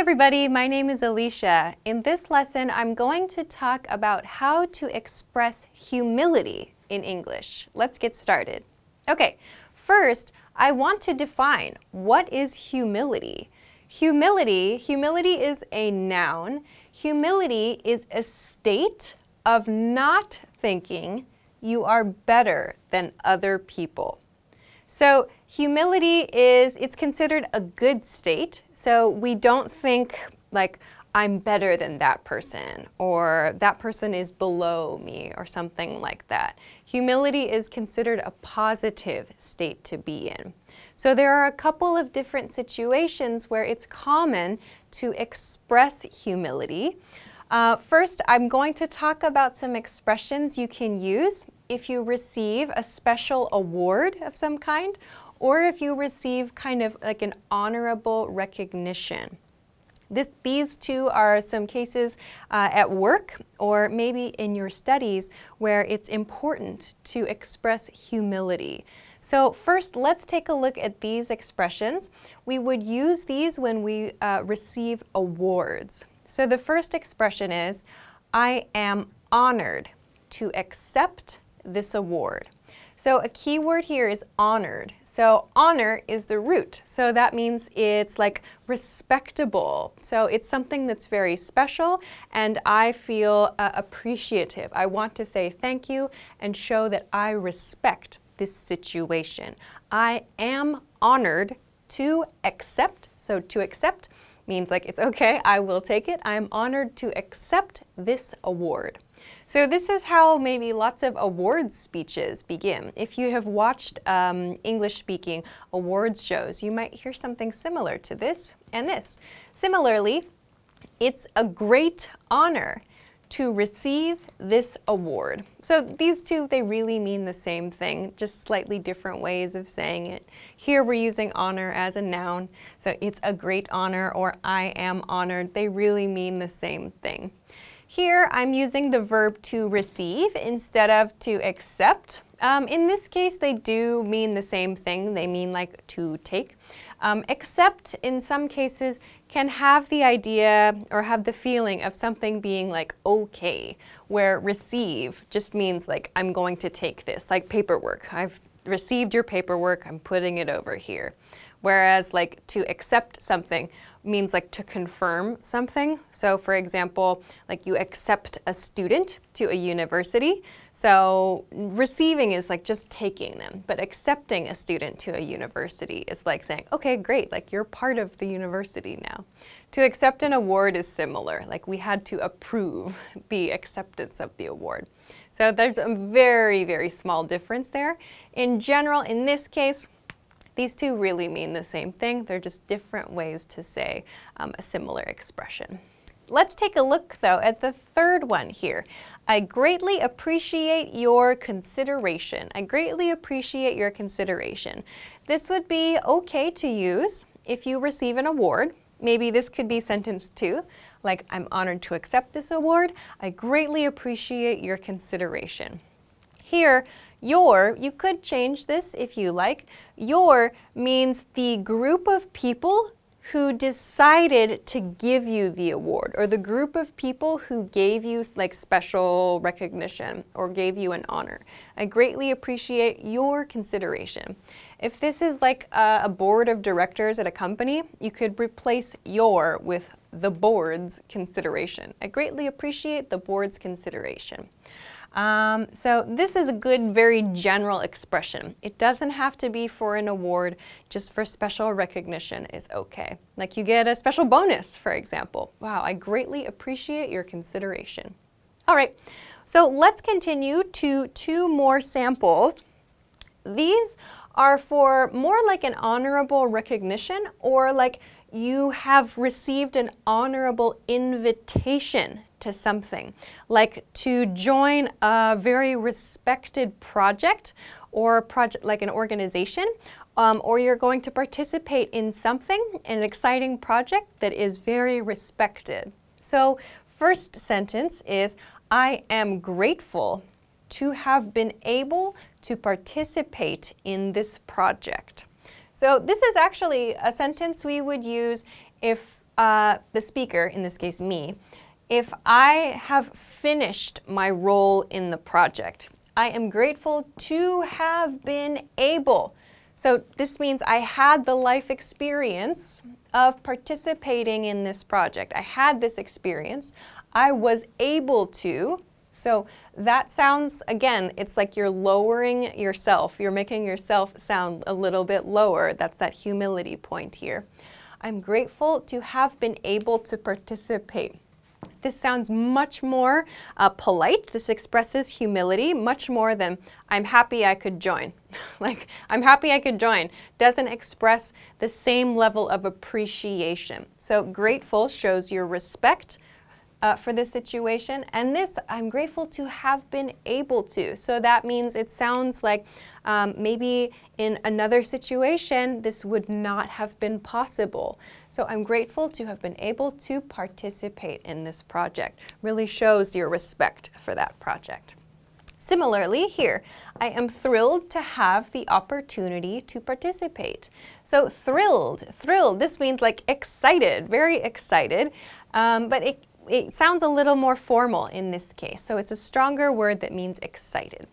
everybody, my name is Alicia. In this lesson, I'm going to talk about how to express humility in English. Let's get started. Okay, first, I want to define what is humility. Humility, humility is a noun. Humility is a state of not thinking you are better than other people. So humility is, it's considered a good state. So we don't think like, I'm better than that person, or that person is below me, or something like that. Humility is considered a positive state to be in. So there are a couple of different situations where it's common to express humility. Uh, first, I'm going to talk about some expressions you can use if you receive a special award of some kind or if you receive kind of like an honorable recognition. This, these two are some cases uh, at work or maybe in your studies where it's important to express humility. So first, let's take a look at these expressions. We would use these when we uh, receive awards. So the first expression is, I am honored to accept this award. So a key word here is honored. So honor is the root. So that means it's like respectable. So it's something that's very special and I feel uh, appreciative. I want to say thank you and show that I respect this situation. I am honored to accept. So to accept means like it's okay, I will take it. I'm honored to accept this award. So this is how maybe lots of awards speeches begin. If you have watched um, English-speaking awards shows, you might hear something similar to this and this. Similarly, it's a great honor to receive this award. So these two, they really mean the same thing, just slightly different ways of saying it. Here we're using honor as a noun, so it's a great honor or I am honored. They really mean the same thing. Here I'm using the verb to receive instead of to accept. Um, in this case, they do mean the same thing. They mean like to take. Um, accept, in some cases, can have the idea or have the feeling of something being like okay, where receive just means like I'm going to take this, like paperwork. I've received your paperwork, I'm putting it over here. Whereas like to accept something means like to confirm something. So for example, like you accept a student to a university. So receiving is like just taking them, but accepting a student to a university is like saying, okay, great, like you're part of the university now. To accept an award is similar, like we had to approve the acceptance of the award. So there's a very, very small difference there. In general, in this case, these two really mean the same thing. They're just different ways to say um, a similar expression. Let's take a look, though, at the third one here. I greatly appreciate your consideration. I greatly appreciate your consideration. This would be okay to use if you receive an award. Maybe this could be sentence two, like, I'm honored to accept this award. I greatly appreciate your consideration. Here, your, you could change this if you like. Your means the group of people who decided to give you the award or the group of people who gave you like special recognition or gave you an honor. I greatly appreciate your consideration. If this is like a, a board of directors at a company, you could replace your with the board's consideration. I greatly appreciate the board's consideration. Um, so this is a good, very general expression. It doesn't have to be for an award, just for special recognition is okay. Like you get a special bonus, for example. Wow, I greatly appreciate your consideration. All right, so let's continue to two more samples. These are for more like an honorable recognition or like you have received an honorable invitation to something, like to join a very respected project or project like an organization, um, or you're going to participate in something, an exciting project that is very respected. So first sentence is, I am grateful to have been able to participate in this project. So this is actually a sentence we would use if uh, the speaker, in this case me, if I have finished my role in the project. I am grateful to have been able. So this means I had the life experience of participating in this project. I had this experience. I was able to. So that sounds, again, it's like you're lowering yourself. You're making yourself sound a little bit lower. That's that humility point here. I'm grateful to have been able to participate. This sounds much more uh, polite. This expresses humility much more than I'm happy I could join. like, I'm happy I could join doesn't express the same level of appreciation. So, grateful shows your respect uh, for this situation. And this, I'm grateful to have been able to. So that means it sounds like um, maybe in another situation, this would not have been possible. So I'm grateful to have been able to participate in this project. Really shows your respect for that project. Similarly, here, I am thrilled to have the opportunity to participate. So, thrilled, thrilled, this means like excited, very excited, um, but it it sounds a little more formal in this case, so it's a stronger word that means excited.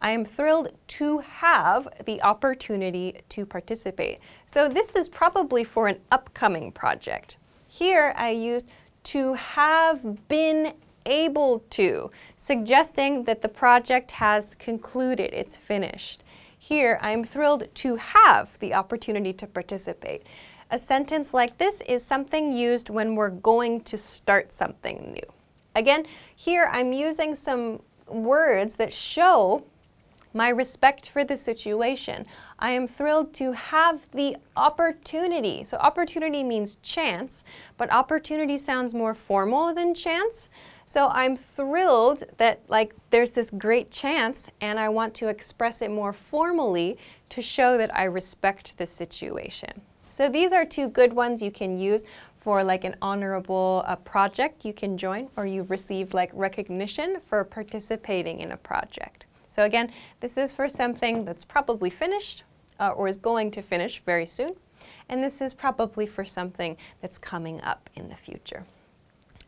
I am thrilled to have the opportunity to participate. So this is probably for an upcoming project. Here I used to have been able to, suggesting that the project has concluded, it's finished. Here, I'm thrilled to have the opportunity to participate. A sentence like this is something used when we're going to start something new. Again, here I'm using some words that show my respect for the situation. I am thrilled to have the opportunity. So, opportunity means chance, but opportunity sounds more formal than chance. So, I'm thrilled that, like, there's this great chance, and I want to express it more formally to show that I respect the situation. So these are two good ones you can use for like an honorable uh, project you can join or you receive like recognition for participating in a project. So again, this is for something that's probably finished uh, or is going to finish very soon. And this is probably for something that's coming up in the future.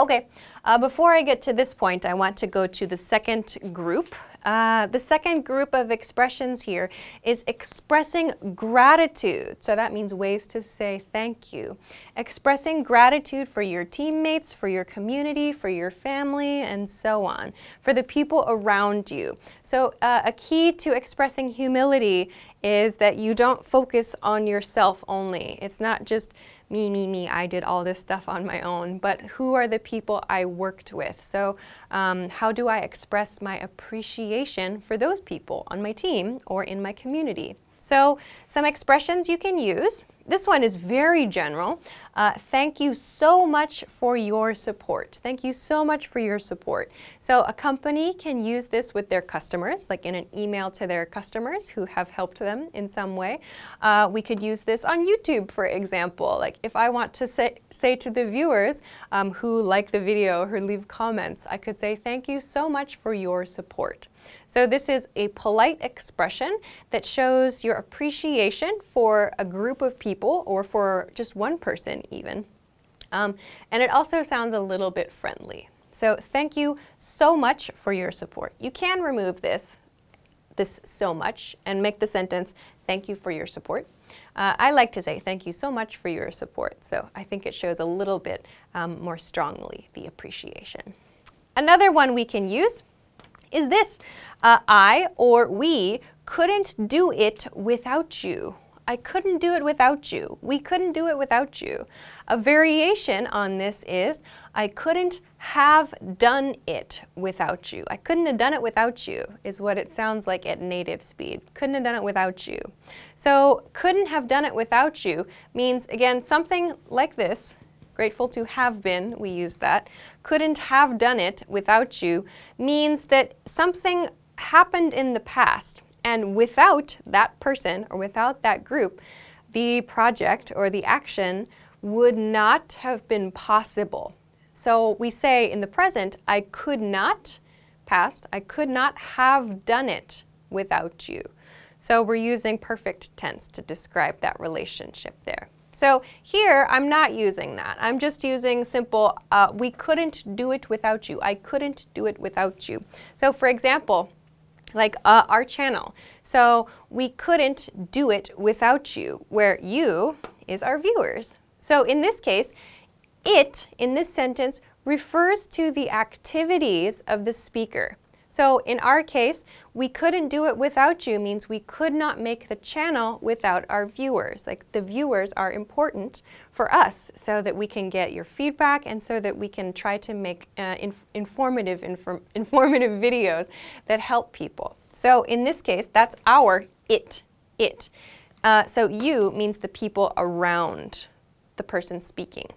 Okay, uh, before I get to this point, I want to go to the second group. Uh, the second group of expressions here is expressing gratitude. So that means ways to say thank you. Expressing gratitude for your teammates, for your community, for your family, and so on, for the people around you. So uh, a key to expressing humility is that you don't focus on yourself only. It's not just me, me, me, I did all this stuff on my own, but who are the people I worked with? So, um, how do I express my appreciation for those people on my team or in my community? So, some expressions you can use. This one is very general. Uh, thank you so much for your support. Thank you so much for your support. So, a company can use this with their customers, like in an email to their customers who have helped them in some way. Uh, we could use this on YouTube, for example. Like, if I want to say, say to the viewers um, who like the video, who leave comments, I could say, Thank you so much for your support. So this is a polite expression that shows your appreciation for a group of people or for just one person even. Um, and it also sounds a little bit friendly. So thank you so much for your support. You can remove this, this so much, and make the sentence, thank you for your support. Uh, I like to say thank you so much for your support. So I think it shows a little bit um, more strongly the appreciation. Another one we can use is this uh, I or we couldn't do it without you. I couldn't do it without you. We couldn't do it without you. A variation on this is I couldn't have done it without you. I couldn't have done it without you, is what it sounds like at native speed. Couldn't have done it without you. So, couldn't have done it without you means, again, something like this grateful to have been, we use that, couldn't have done it without you means that something happened in the past. And without that person or without that group, the project or the action would not have been possible. So we say in the present, I could not, past, I could not have done it without you. So we're using perfect tense to describe that relationship there. So here, I'm not using that. I'm just using simple, uh, we couldn't do it without you. I couldn't do it without you. So for example, like uh, our channel. So we couldn't do it without you, where you is our viewers. So in this case, it in this sentence refers to the activities of the speaker. So in our case, we couldn't do it without you means we could not make the channel without our viewers. Like the viewers are important for us so that we can get your feedback and so that we can try to make uh, inf informative, inform informative videos that help people. So in this case, that's our it, it. Uh, so you means the people around the person speaking.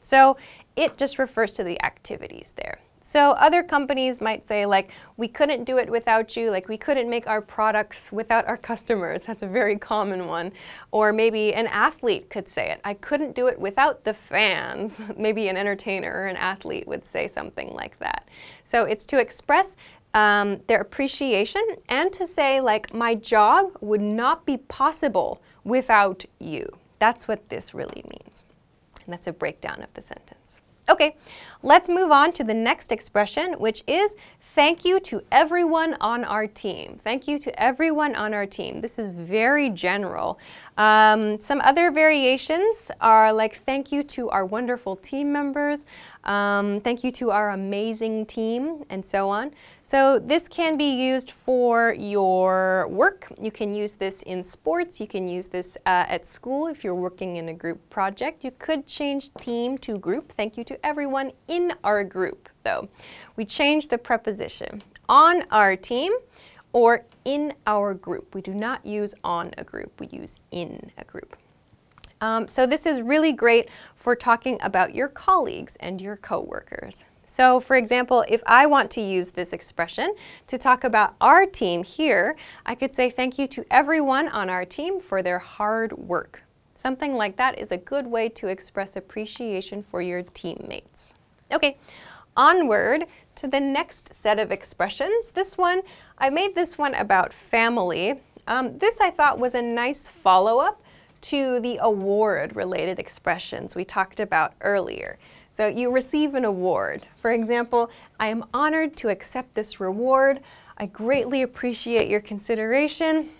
So it just refers to the activities there. So other companies might say like, we couldn't do it without you, like we couldn't make our products without our customers. That's a very common one. Or maybe an athlete could say it, I couldn't do it without the fans. maybe an entertainer or an athlete would say something like that. So it's to express um, their appreciation and to say like, my job would not be possible without you. That's what this really means. And that's a breakdown of the sentence. Okay, let's move on to the next expression, which is thank you to everyone on our team. Thank you to everyone on our team. This is very general. Um, some other variations are like thank you to our wonderful team members. Um, thank you to our amazing team, and so on. So this can be used for your work. You can use this in sports. You can use this uh, at school if you're working in a group project. You could change team to group. Thank you to everyone in our group, though. We change the preposition. On our team or in our group. We do not use on a group. We use in a group. Um, so this is really great for talking about your colleagues and your coworkers. So for example, if I want to use this expression to talk about our team here, I could say thank you to everyone on our team for their hard work. Something like that is a good way to express appreciation for your teammates. Okay, onward to the next set of expressions. This one, I made this one about family. Um, this I thought was a nice follow-up to the award-related expressions we talked about earlier. So you receive an award. For example, I am honored to accept this reward. I greatly appreciate your consideration.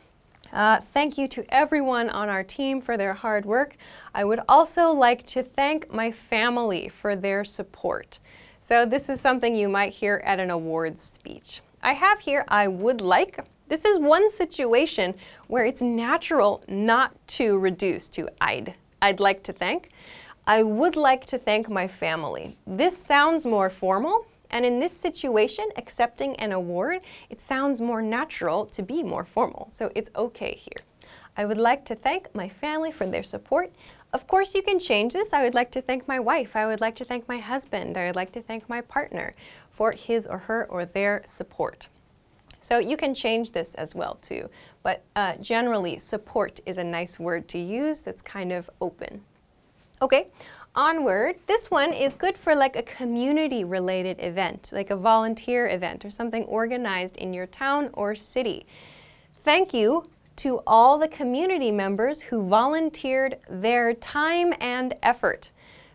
Uh, thank you to everyone on our team for their hard work. I would also like to thank my family for their support. So this is something you might hear at an awards speech. I have here, I would like. This is one situation where it's natural not to reduce to I'd. I'd like to thank. I would like to thank my family. This sounds more formal, and in this situation, accepting an award, it sounds more natural to be more formal, so it's okay here. I would like to thank my family for their support. Of course, you can change this. I would like to thank my wife. I would like to thank my husband. I would like to thank my partner for his or her or their support. So you can change this as well too. But uh, generally, support is a nice word to use that's kind of open. Okay, onward. This one is good for like a community related event, like a volunteer event or something organized in your town or city. Thank you to all the community members who volunteered their time and effort.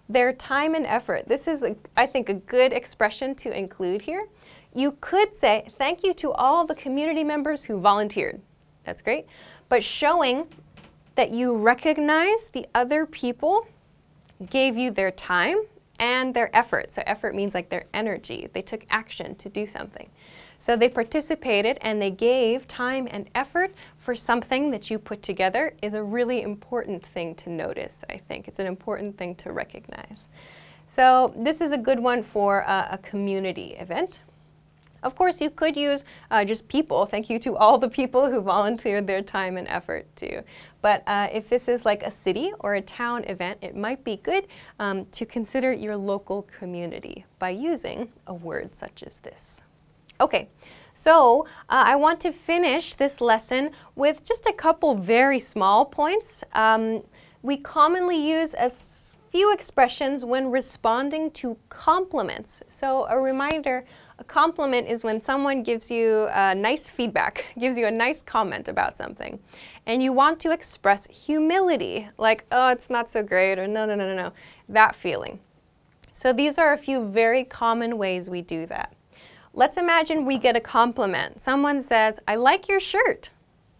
Their time and effort. This is, a, I think, a good expression to include here. You could say, thank you to all the community members who volunteered. That's great. But showing that you recognize the other people gave you their time and their effort. So effort means like their energy. They took action to do something. So they participated and they gave time and effort for something that you put together is a really important thing to notice, I think. It's an important thing to recognize. So this is a good one for a, a community event. Of course, you could use uh, just people. Thank you to all the people who volunteered their time and effort too. But uh, if this is like a city or a town event, it might be good um, to consider your local community by using a word such as this. Okay, so uh, I want to finish this lesson with just a couple very small points. Um, we commonly use a few expressions when responding to compliments. So, a reminder a compliment is when someone gives you a nice feedback, gives you a nice comment about something, and you want to express humility, like, oh, it's not so great, or no, no, no, no, no, that feeling. So, these are a few very common ways we do that. Let's imagine we get a compliment. Someone says, I like your shirt.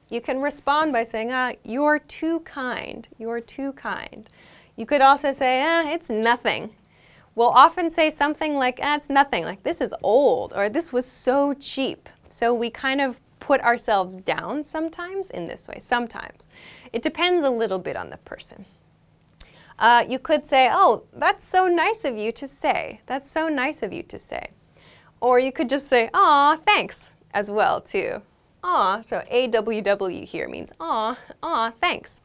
You can respond by saying, ah, you're too kind. You're too kind. You could also say, ah, it's nothing. We'll often say something like, ah, it's nothing, like this is old, or this was so cheap. So we kind of put ourselves down sometimes in this way, sometimes. It depends a little bit on the person. Uh, you could say, oh, that's so nice of you to say. That's so nice of you to say. Or you could just say, aw, thanks, as well, too. Aw, so AWW here means aw, aw, thanks.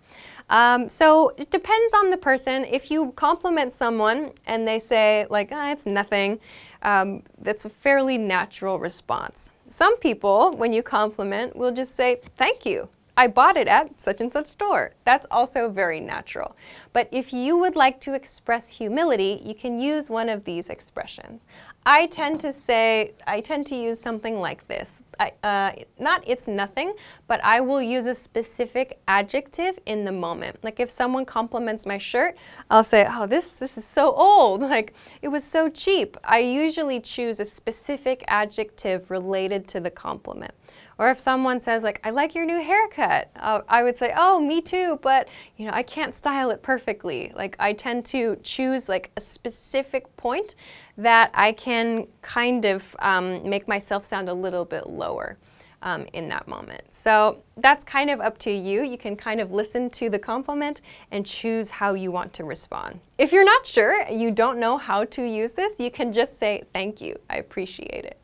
Um, so it depends on the person. If you compliment someone and they say, like, ah, it's nothing, um, that's a fairly natural response. Some people, when you compliment, will just say, thank you. I bought it at such and such store. That's also very natural. But if you would like to express humility, you can use one of these expressions. I tend to say, I tend to use something like this. I, uh, not it's nothing, but I will use a specific adjective in the moment. Like if someone compliments my shirt, I'll say, oh, this, this is so old. Like it was so cheap. I usually choose a specific adjective related to the compliment. Or if someone says like, I like your new haircut, uh, I would say, oh, me too, but you know, I can't style it perfectly. Like I tend to choose like a specific point that I can kind of um, make myself sound a little bit lower. Um, in that moment. So that's kind of up to you. You can kind of listen to the compliment and choose how you want to respond. If you're not sure, you don't know how to use this, you can just say, Thank you, I appreciate it.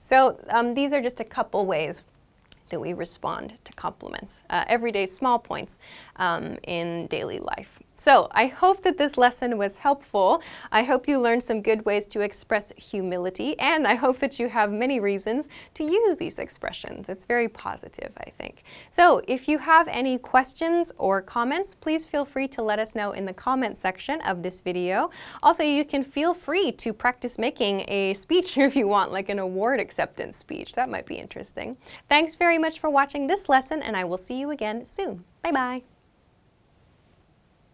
So um, these are just a couple ways that we respond to compliments, uh, everyday small points um, in daily life. So I hope that this lesson was helpful. I hope you learned some good ways to express humility, and I hope that you have many reasons to use these expressions. It's very positive, I think. So if you have any questions or comments, please feel free to let us know in the comment section of this video. Also, you can feel free to practice making a speech if you want, like an award acceptance speech. That might be interesting. Thanks very much for watching this lesson, and I will see you again soon. Bye-bye.